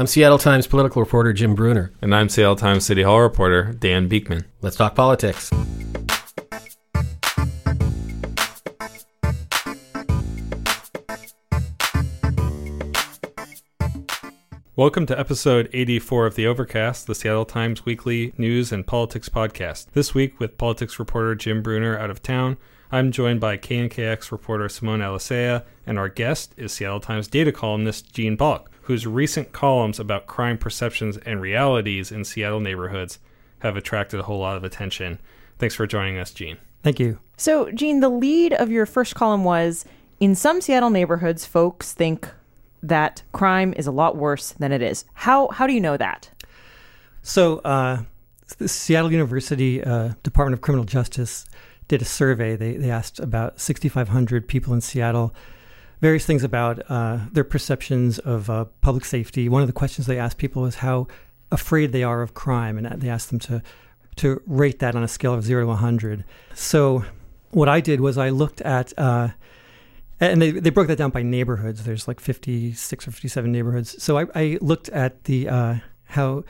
I'm Seattle Times political reporter Jim Brunner. And I'm Seattle Times City Hall reporter Dan Beekman. Let's talk politics. Welcome to episode 84 of The Overcast, the Seattle Times weekly news and politics podcast. This week, with politics reporter Jim Brunner out of town, I'm joined by KNKX reporter Simone Alicea, and our guest is Seattle Times data columnist Gene Balk, whose recent columns about crime perceptions and realities in Seattle neighborhoods have attracted a whole lot of attention. Thanks for joining us, Gene. Thank you. So, Gene, the lead of your first column was In some Seattle neighborhoods, folks think that crime is a lot worse than it is. How how do you know that? So, uh, the Seattle University uh, Department of Criminal Justice did a survey. They they asked about 6,500 people in Seattle various things about uh, their perceptions of uh, public safety. One of the questions they asked people was how afraid they are of crime, and they asked them to to rate that on a scale of zero to 100. So, what I did was I looked at uh, and they, they broke that down by neighborhoods. There's like 56 or 57 neighborhoods. So I, I looked at the uh, how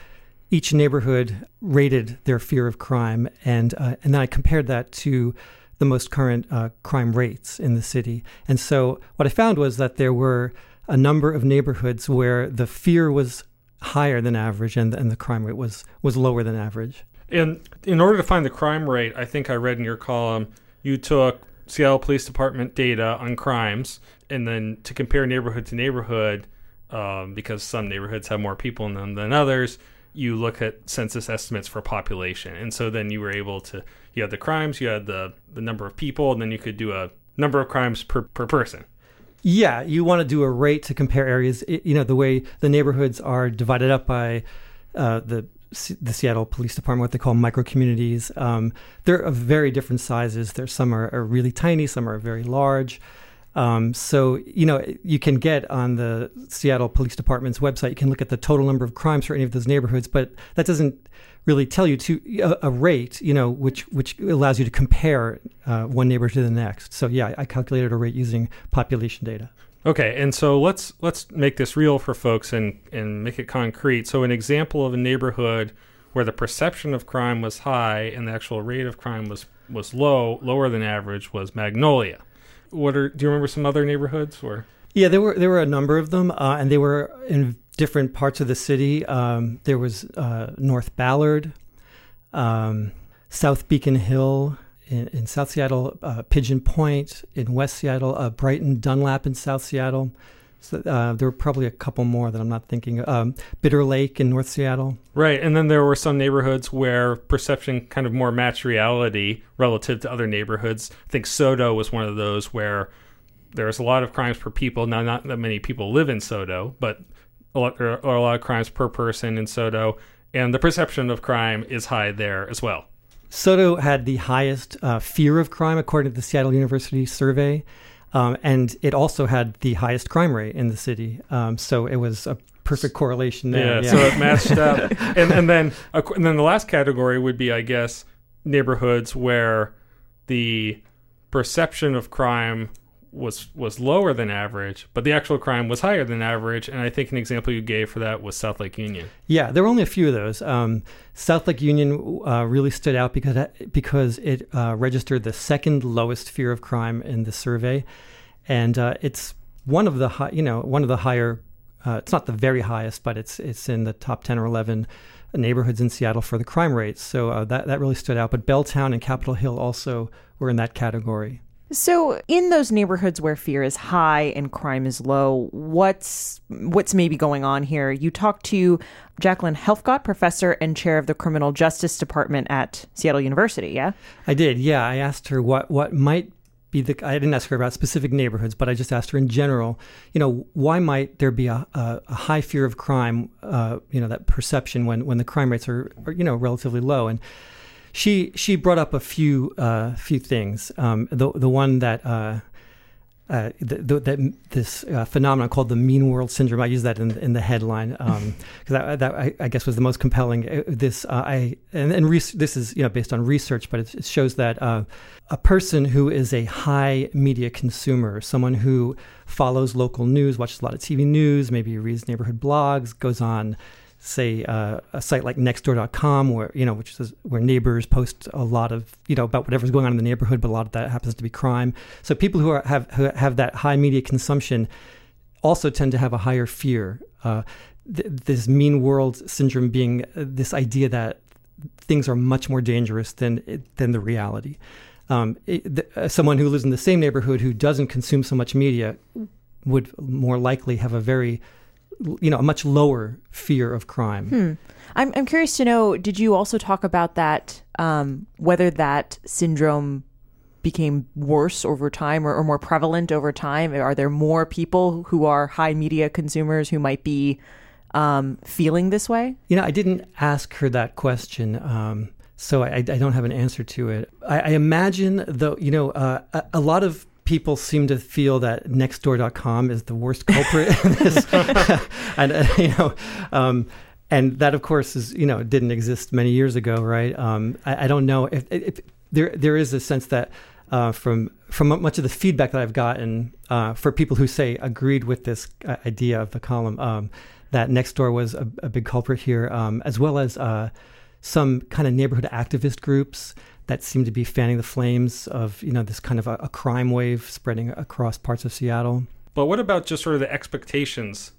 each neighborhood rated their fear of crime, and uh, and then I compared that to the most current uh, crime rates in the city. And so what I found was that there were a number of neighborhoods where the fear was higher than average, and and the crime rate was was lower than average. And in order to find the crime rate, I think I read in your column you took Seattle Police Department data on crimes, and then to compare neighborhood to neighborhood, um, because some neighborhoods have more people in them than others, you look at census estimates for population, and so then you were able to you had the crimes, you had the the number of people, and then you could do a number of crimes per per person. Yeah, you want to do a rate to compare areas. You know the way the neighborhoods are divided up by uh, the the Seattle Police Department, what they call micro communities. Um, they're of very different sizes. There's some are, are really tiny, some are very large. Um, so you know you can get on the Seattle Police Department's website. You can look at the total number of crimes for any of those neighborhoods, but that doesn't really tell you to a, a rate. You know which which allows you to compare uh, one neighborhood to the next. So yeah, I calculated a rate using population data. Okay, and so let's let's make this real for folks and and make it concrete. So an example of a neighborhood where the perception of crime was high and the actual rate of crime was was low, lower than average was Magnolia. What are do you remember some other neighborhoods or Yeah, there were there were a number of them uh, and they were in different parts of the city. Um, there was uh, North Ballard, um, South Beacon Hill, in, in South Seattle, uh, Pigeon Point in West Seattle, uh, Brighton Dunlap in South Seattle. So uh, there were probably a couple more that I'm not thinking. Um, Bitter Lake in North Seattle. Right, and then there were some neighborhoods where perception kind of more matched reality relative to other neighborhoods. I think SoDo was one of those where there's a lot of crimes per people. Now, not that many people live in SoDo, but a lot, there are a lot of crimes per person in SoDo, and the perception of crime is high there as well. SoDo had the highest uh, fear of crime according to the Seattle University survey, um, and it also had the highest crime rate in the city. Um, so it was a perfect correlation there. Yeah, yeah. so it matched up. and, and then and then the last category would be, I guess, neighborhoods where the perception of crime was was lower than average, but the actual crime was higher than average. And I think an example you gave for that was South Lake Union. Yeah, there were only a few of those. Um, South Lake Union uh, really stood out because because it uh, registered the second lowest fear of crime in the survey, and uh, it's one of the high, you know one of the higher. Uh, it's not the very highest, but it's it's in the top ten or eleven neighborhoods in Seattle for the crime rates. So uh, that that really stood out. But Belltown and Capitol Hill also were in that category. So, in those neighborhoods where fear is high and crime is low, what's what's maybe going on here? You talked to Jacqueline Helfgott, professor and chair of the Criminal Justice Department at Seattle University. Yeah, I did. Yeah, I asked her what what might be the. I didn't ask her about specific neighborhoods, but I just asked her in general. You know, why might there be a, a, a high fear of crime? Uh, you know, that perception when when the crime rates are, are you know relatively low and she she brought up a few uh, few things. Um, the the one that uh, uh, the, the, the, this uh, phenomenon called the mean world syndrome. I use that in, in the headline because um, that, that I, I, guess was the most compelling. Uh, this uh, I and, and this is you know based on research, but it, it shows that uh, a person who is a high media consumer, someone who follows local news, watches a lot of TV news, maybe reads neighborhood blogs, goes on say uh, a site like nextdoor.com where you know which is where neighbors post a lot of you know about whatever's going on in the neighborhood but a lot of that happens to be crime. So people who are, have who have that high media consumption also tend to have a higher fear uh, th- this mean world syndrome being uh, this idea that things are much more dangerous than than the reality. Um, it, the, uh, someone who lives in the same neighborhood who doesn't consume so much media would more likely have a very you know a much lower fear of crime. Hmm. I'm I'm curious to know. Did you also talk about that? Um, whether that syndrome became worse over time or, or, more prevalent over time? Are there more people who are high media consumers who might be um, feeling this way? You know, I didn't ask her that question. Um, so I, I, don't have an answer to it. I, I imagine, though, you know, uh, a, a, lot of people seem to feel that nextdoor.com is the worst culprit in this. and, uh, you know, um, and that, of course, is, you know, didn't exist many years ago, right? Um, I, I, don't know if, if, there, there is a sense that uh, from from much of the feedback that I've gotten uh, for people who say agreed with this uh, idea of the column, um, that Nextdoor was a, a big culprit here, um, as well as uh, some kind of neighborhood activist groups that seem to be fanning the flames of you know this kind of a, a crime wave spreading across parts of Seattle. But what about just sort of the expectations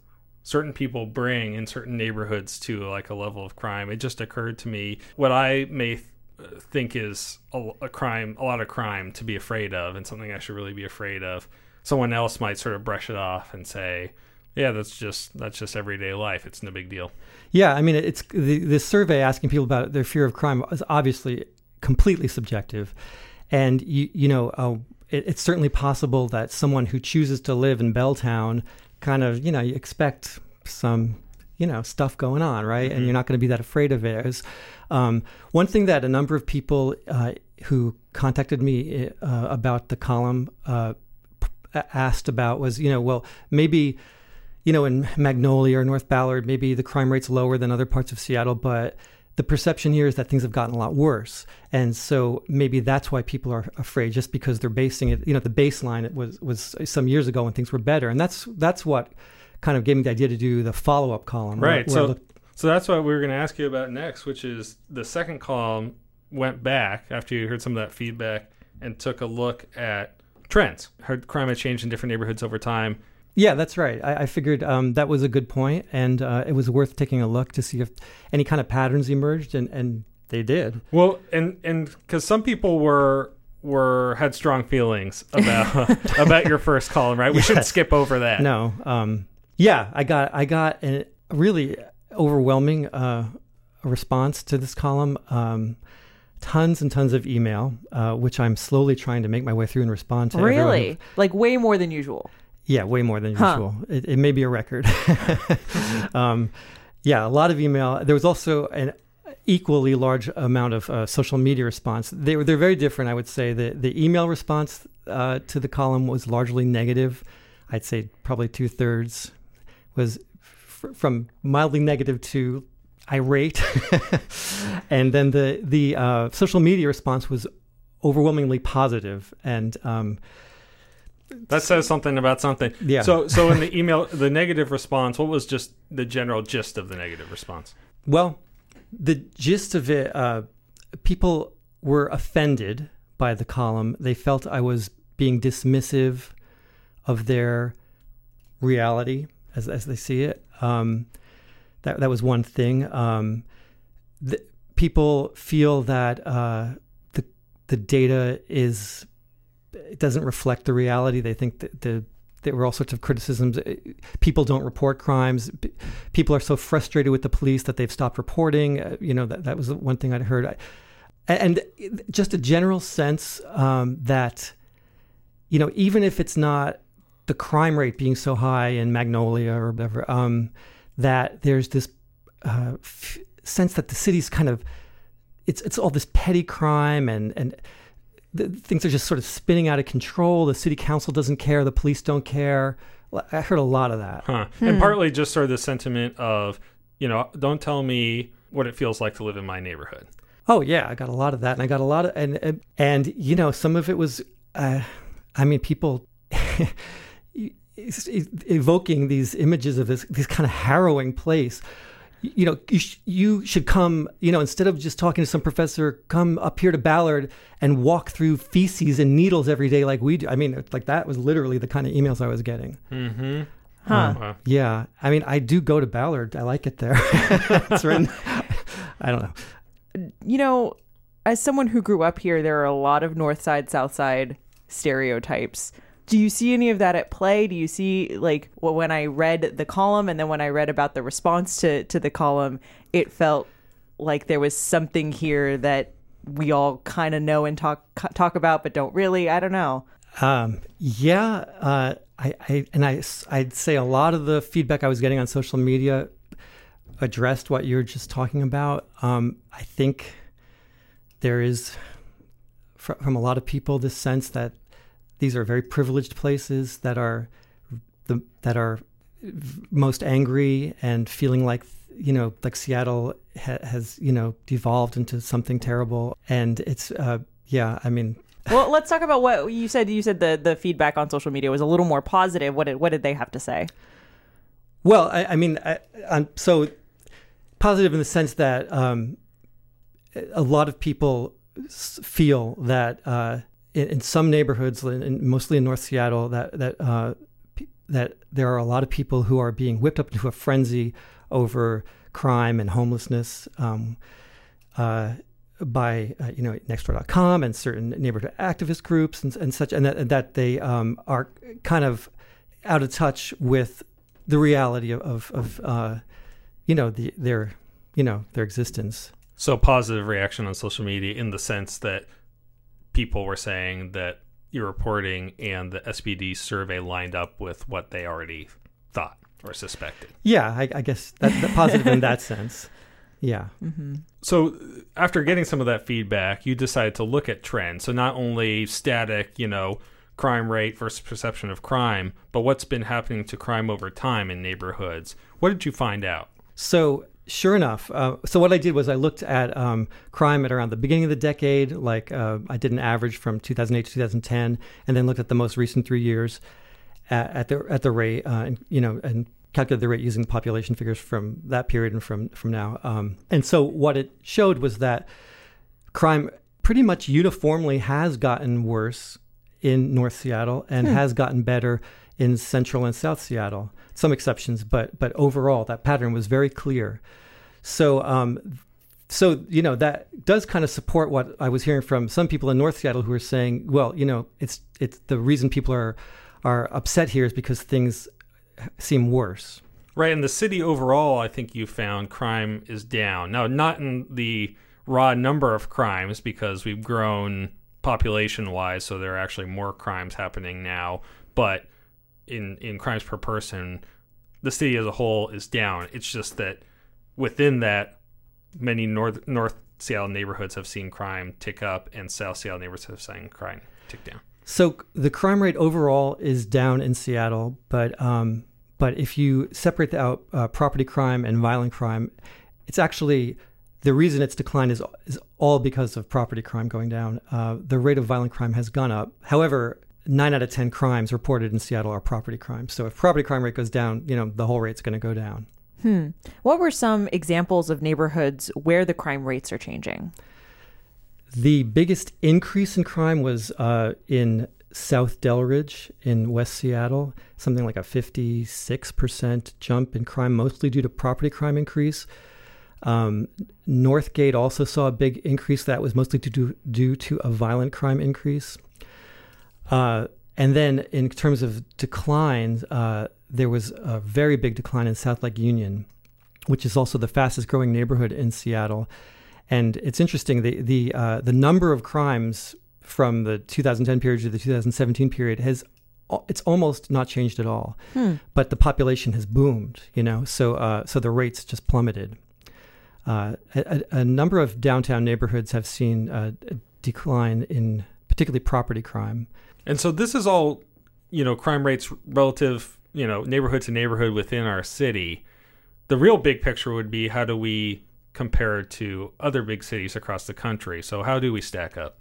certain people bring in certain neighborhoods to like a level of crime? It just occurred to me what I may th- uh, think is a, a crime, a lot of crime to be afraid of, and something I should really be afraid of. Someone else might sort of brush it off and say, yeah, that's just that's just everyday life. It's no big deal. Yeah, I mean, it's the, this survey asking people about their fear of crime is obviously completely subjective. And you you know, uh, it, it's certainly possible that someone who chooses to live in Belltown, kind of, you know, you expect some you know stuff going on, right? Mm-hmm. And you're not going to be that afraid of it. Um, one thing that a number of people uh, who contacted me uh, about the column uh, asked about was, you know, well, maybe you know, in Magnolia or North Ballard, maybe the crime rate's lower than other parts of Seattle, but the perception here is that things have gotten a lot worse. And so maybe that's why people are afraid, just because they're basing it, you know, the baseline it was was some years ago when things were better. And that's that's what kind of gave me the idea to do the follow up column. Right. Where, where so so that's what we were going to ask you about next, which is the second column went back after you heard some of that feedback and took a look at trends. heard crime had changed in different neighborhoods over time yeah, that's right. I, I figured um, that was a good point, and uh, it was worth taking a look to see if any kind of patterns emerged, and, and they did. Well, and and because some people were were had strong feelings about about your first column, right? We yes. should skip over that. No, um, yeah, I got I got a really overwhelming uh, response to this column. Um, tons and tons of email, uh, which I'm slowly trying to make my way through and respond to. Really, like way more than usual. Yeah, way more than huh. usual. It, it, may be a record. um, yeah, a lot of email. There was also an equally large amount of uh, social media response. They were they're very different. I would say the the email response uh, to the column was largely negative. I'd say probably two thirds was f- from mildly negative to irate, and then the the uh, social media response was overwhelmingly positive and. Um, that says something about something. Yeah. So so in the email, the negative response, what was just the general gist of the negative response? Well, the gist of it, uh, people were offended by the column. They felt I was being dismissive of their reality as as they see it. Um, that that was one thing. Um, the, people feel that uh, the the data is it doesn't reflect the reality. They think that the there were all sorts of criticisms. Uh, people don't report crimes. People are so frustrated with the police that they've stopped reporting. Uh, you know, that, that was one thing I'd heard. And just a general sense um, that, you know, even if it's not the crime rate being so high in Magnolia or whatever, um, that there's this uh, f- sense that the city's kind of, it's, it's all this petty crime and, and the, things are just sort of spinning out of control. The city council doesn't care. The police don't care. I heard a lot of that. Huh. And partly just sort of the sentiment of, you know, don't tell me what it feels like to live in my neighborhood. Oh yeah, I got a lot of that, and I got a lot of and and, and you know some of it was, uh, I mean, people evoking these images of this this kind of harrowing place. You know, you, sh- you should come. You know, instead of just talking to some professor, come up here to Ballard and walk through feces and needles every day like we do. I mean, like that was literally the kind of emails I was getting. Mm-hmm. Huh. Wow. Yeah, I mean, I do go to Ballard. I like it there. it's right. I don't know. you know, as someone who grew up here, there are a lot of North Side, South Side stereotypes. Do you see any of that at play? Do you see like when I read the column and then when I read about the response to to the column, it felt like there was something here that we all kind of know and talk talk about, but don't really. I don't know. Um, yeah, uh, I, I and I I'd say a lot of the feedback I was getting on social media addressed what you're just talking about. Um, I think there is fr- from a lot of people this sense that these are very privileged places that are the that are most angry and feeling like you know like Seattle ha- has you know devolved into something terrible and it's uh, yeah I mean Well, let's talk about what you said. You said the the feedback on social media was a little more positive. What did what did they have to say? Well, I, I mean, I, I'm so positive in the sense that um, a lot of people feel that uh, in, in some neighborhoods, in, mostly in North Seattle, that that uh, pe- that there are a lot of people who are being whipped up into a frenzy over crime and homelessness. Um, uh, by uh, you know Nextdoor.com and certain neighborhood activist groups and, and such, and that, that they um, are kind of out of touch with the reality of of, of uh, you know the their you know their existence. So positive reaction on social media in the sense that people were saying that your reporting and the SPD survey lined up with what they already thought or suspected. Yeah, I, I guess that, that positive in that sense. Yeah. Mm-hmm. So uh, after getting some of that feedback, you decided to look at trends. So not only static, you know, crime rate versus perception of crime, but what's been happening to crime over time in neighborhoods. What did you find out? So sure enough, uh, so what I did was I looked at um, crime at around the beginning of the decade. Like uh, I did an average from 2008 to 2010, and then looked at the most recent three years at, at the at the rate, uh, and, you know, and calculated the rate using population figures from that period and from from now. Um, and so what it showed was that crime pretty much uniformly has gotten worse in North Seattle and has gotten better in Central and South Seattle. Some exceptions, but but overall that pattern was very clear. So um, so you know that does kind of support what I was hearing from some people in North Seattle who are saying, well, you know, it's it's the reason people are are upset here is because things seem worse. Right, in the city overall, I think you found crime is down. Now, not in the raw number of crimes because we've grown population wise, so there are actually more crimes happening now, but in in crimes per person, the city as a whole is down. It's just that within that many north North Seattle neighborhoods have seen crime tick up and South Seattle neighborhoods have seen crime tick down. So the crime rate overall is down in Seattle, but um, but if you separate out uh, property crime and violent crime, it's actually the reason it's declined is is all because of property crime going down. Uh, the rate of violent crime has gone up. However, nine out of ten crimes reported in Seattle are property crimes. So if property crime rate goes down, you know the whole rate's going to go down. What were some examples of neighborhoods where the crime rates are changing? The biggest increase in crime was uh, in South Delridge in West Seattle, something like a 56% jump in crime, mostly due to property crime increase. Um, Northgate also saw a big increase. That was mostly due, due to a violent crime increase. Uh, and then in terms of declines, uh, there was a very big decline in South Lake Union, which is also the fastest growing neighborhood in Seattle. And it's interesting the the uh, the number of crimes from the 2010 period to the 2017 period has it's almost not changed at all. But the population has boomed, you know, so uh, so the rates just plummeted. Uh, a, a number of downtown neighborhoods have seen a decline in particularly property crime. And so this is all, you know, crime rates relative, you know, neighborhood to neighborhood within our city. The real big picture would be how do we compare to other big cities across the country? So how do we stack up?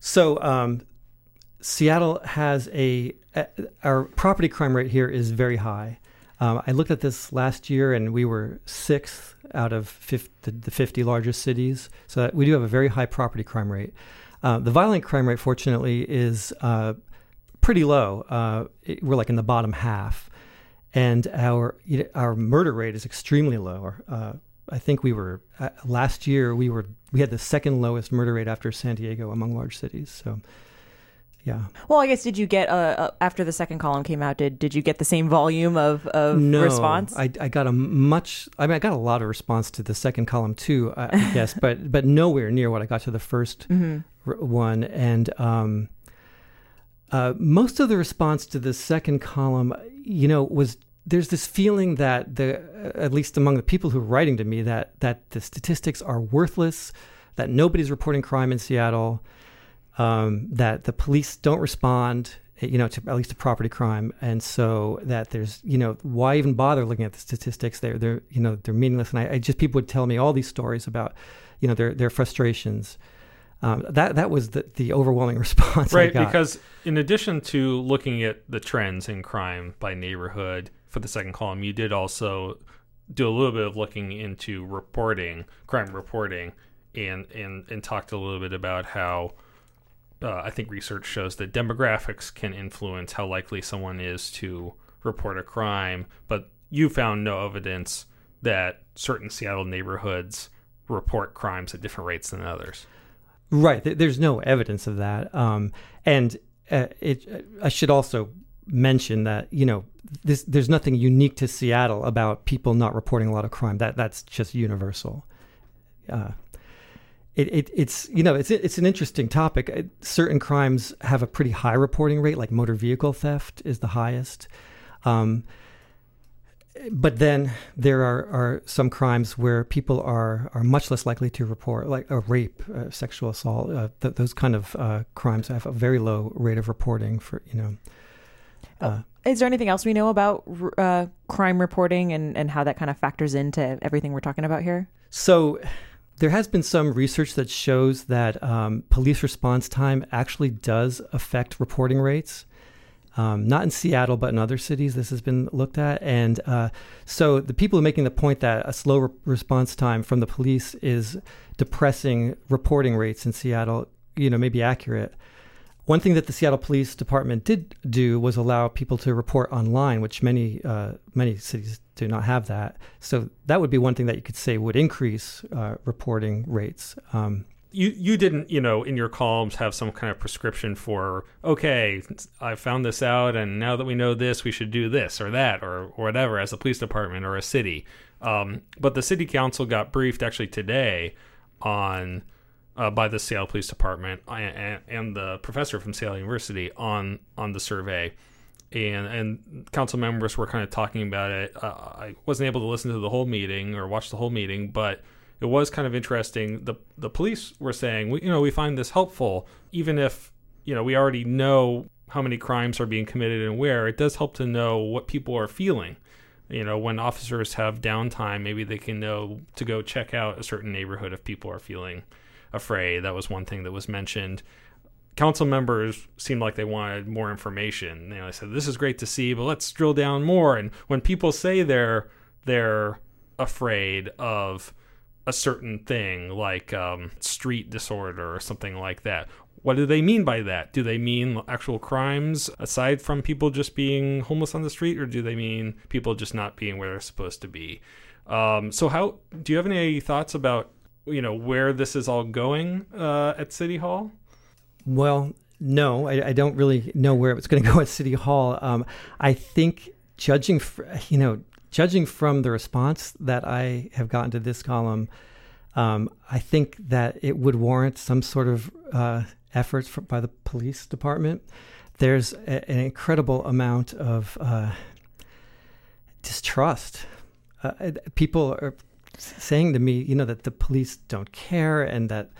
So um, Seattle has a, our property crime rate here is very high. Um, I looked at this last year, and we were sixth out of 50, the 50 largest cities. So we do have a very high property crime rate. Uh, the violent crime rate, fortunately, is uh, pretty low. Uh, it, we're like in the bottom half, and our our murder rate is extremely low. Uh, I think we were uh, last year we were we had the second lowest murder rate after San Diego among large cities. So yeah. Well, I guess did you get uh, uh, after the second column came out? Did did you get the same volume of of no, response? I, I got a much. I mean, I got a lot of response to the second column too. I, I guess, but but nowhere near what I got to the 1st mm-hmm. r- one. And um, uh, most of the response to the second column, you know, was there's this feeling that the at least among the people who are writing to me that that the statistics are worthless, that nobody's reporting crime in Seattle um, that the police don't respond, you know, to at least to property crime, and so that there's, you know, why even bother looking at the statistics? They're they're you know they're meaningless, and I, I just people would tell me all these stories about, you know, their their frustrations. Um, that that was the, the overwhelming response. Right, because in addition to looking at the trends in crime by neighborhood for the second column, you did also do a little bit of looking into reporting, crime reporting, and and and talked a little bit about how uh, I think research shows that demographics can influence how likely someone is to report a crime, but you found no evidence that certain Seattle neighborhoods report crimes at different rates than others. Right. There's no evidence of that. Um, and uh, it, I should also mention that you know this, there's nothing unique to Seattle about people not reporting a lot of crime. That that's just universal. Uh, it, it, it's you know it's it's an interesting topic. Certain crimes have a pretty high reporting rate, like motor vehicle theft is the highest. Um, but then there are, are some crimes where people are, are much less likely to report, like a rape, uh, sexual assault. Uh, th- those kind of uh, crimes have a very low rate of reporting. For you know, uh, is there anything else we know about uh, crime reporting and, and how that kind of factors into everything we're talking about here? So there has been some research that shows that um, police response time actually does affect reporting rates. Um, not in Seattle, but in other cities, this has been looked at. And uh, so the people are making the point that a slow re- response time from the police is depressing reporting rates in Seattle, you know, may be accurate. One thing that the Seattle Police Department did do was allow people to report online, which many uh, many cities do not have that. So that would be one thing that you could say would increase uh, reporting rates. Um, you you didn't you know in your columns have some kind of prescription for okay I found this out and now that we know this we should do this or that or, or whatever as a police department or a city. Um, but the city council got briefed actually today on uh, by the Seattle Police Department and, and, the professor from Seattle University on on the survey, and and council members were kind of talking about it. Uh, I wasn't able to listen to the whole meeting or watch the whole meeting, but it was kind of interesting. the The police were saying, we, you know, we find this helpful, even if you know we already know how many crimes are being committed and where. It does help to know what people are feeling you know when officers have downtime maybe they can know to go check out a certain neighborhood if people are feeling afraid. That was one thing that was mentioned. Council members seemed like they wanted more information. You know, they said this is great to see, but let's drill down more. And when people say they're they're afraid of a certain thing like um, street disorder or something like that. What do they mean by that? Do they mean actual crimes aside from people just being homeless on the street, or do they mean people just not being where they're supposed to be? Um, so, how do you have any thoughts about you know where this is all going uh, at City Hall? Well, no, I, I, don't really know where it's going to go at City Hall. Um, I think judging, you know, judging from the response that I have gotten to this column, um, I think that it would warrant some sort of uh, efforts for, by the police department. There's a, an incredible amount of uh, distrust. Uh, people are saying to me, you know, that the police don't care and that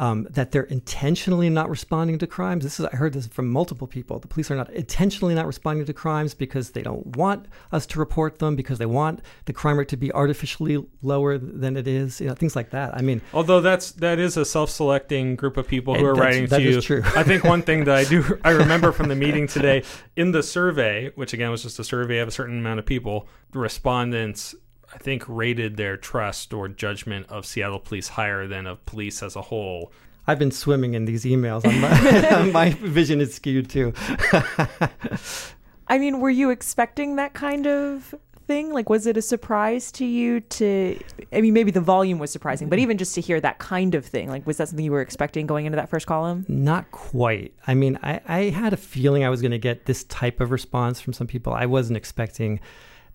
um, that they're intentionally not responding to crimes. This is I heard this from multiple people. The police are not intentionally not responding to crimes because they don't want us to report them because they want the crime rate to be artificially lower than it is. You know, things like that. I mean, although that's that is a self-selecting group of people who are writing to is you. true. I think one thing that I do I remember from the meeting today in the survey, which again was just a survey of a certain amount of people, the respondents I think rated their trust or judgment of Seattle police higher than of police as a whole. I've been swimming in these emails. My, my vision is skewed too. I mean, were you expecting that kind of thing? Like, was it a surprise to you to? I mean, maybe the volume was surprising, but even just to hear that kind of thing, like, was that something you were expecting going into that first column? Not quite. I mean, I, I had a feeling I was going to get this type of response from some people. I wasn't expecting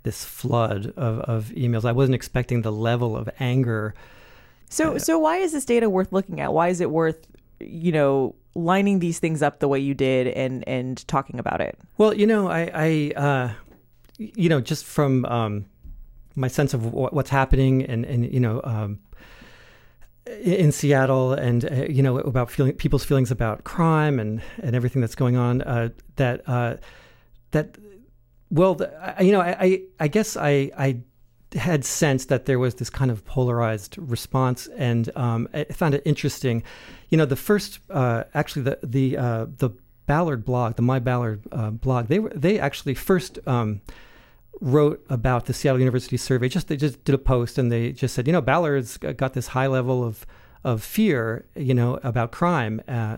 this flood of, of emails. I wasn't expecting the level of anger. So, so why is this data worth looking at? Why is it worth, you know, lining these things up the way you did and and talking about it? Well, you know, I, I uh, you know, just from um, my sense of what, what's happening and, and you know, um, in Seattle and, uh, you know, about feeling people's feelings about crime and, and everything that's going on, uh, that, uh, that, well, the, you know, I, I, guess I, I had sensed that there was this kind of polarized response, and um, I found it interesting. You know, the first, uh, actually, the the uh, the Ballard blog, the My Ballard uh, blog, they were they actually first um, wrote about the Seattle University survey. Just they just did a post, and they just said, you know, Ballard's got this high level of of fear, you know, about crime. Uh,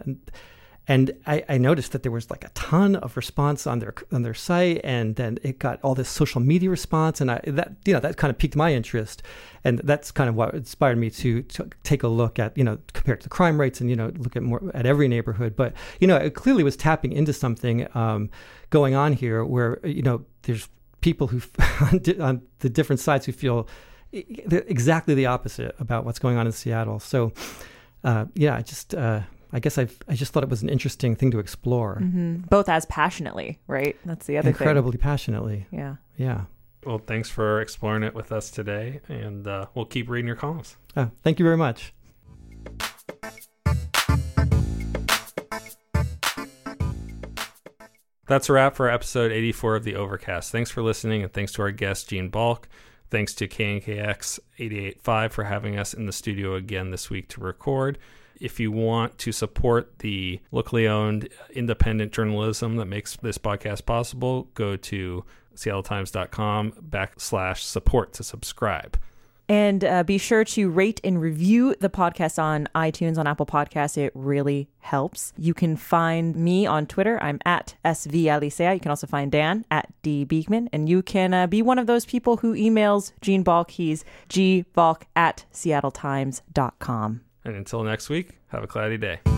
and I, I, noticed that there was like a ton of response on their on their site, and then it got all this social media response, and I, that you know that kind of piqued my interest, and that's kind of what inspired me to, to take a look at you know compared to the crime rates, and you know look at more at every neighborhood. But you know it clearly was tapping into something um, going on here, where you know there's people who on the different sides who feel exactly the opposite about what's going on in Seattle. So uh, yeah, just. Uh, I guess I've, I just thought it was an interesting thing to explore. Mm-hmm. Both as passionately, right? That's the other incredibly thing. passionately. Yeah. Yeah. Well, thanks for exploring it with us today, and uh, we'll keep reading your columns. Uh, thank you very much. That's a wrap for episode 84 of The Overcast. Thanks for listening, and thanks to our guest, Gene Balk. Thanks to KNKX 885 for having us in the studio again this week to record. If you want to support the locally owned independent journalism that makes this podcast possible, go to seattletimes.com backslash support to subscribe. And uh, be sure to rate and review the podcast on iTunes, on Apple Podcasts. It really helps. You can find me on Twitter. I'm at SV Alicea. You can also find Dan at D Beekman. And you can uh, be one of those people who emails Gene Balk. He's gbalk at seattletimes.com. And until next week, have a cloudy day.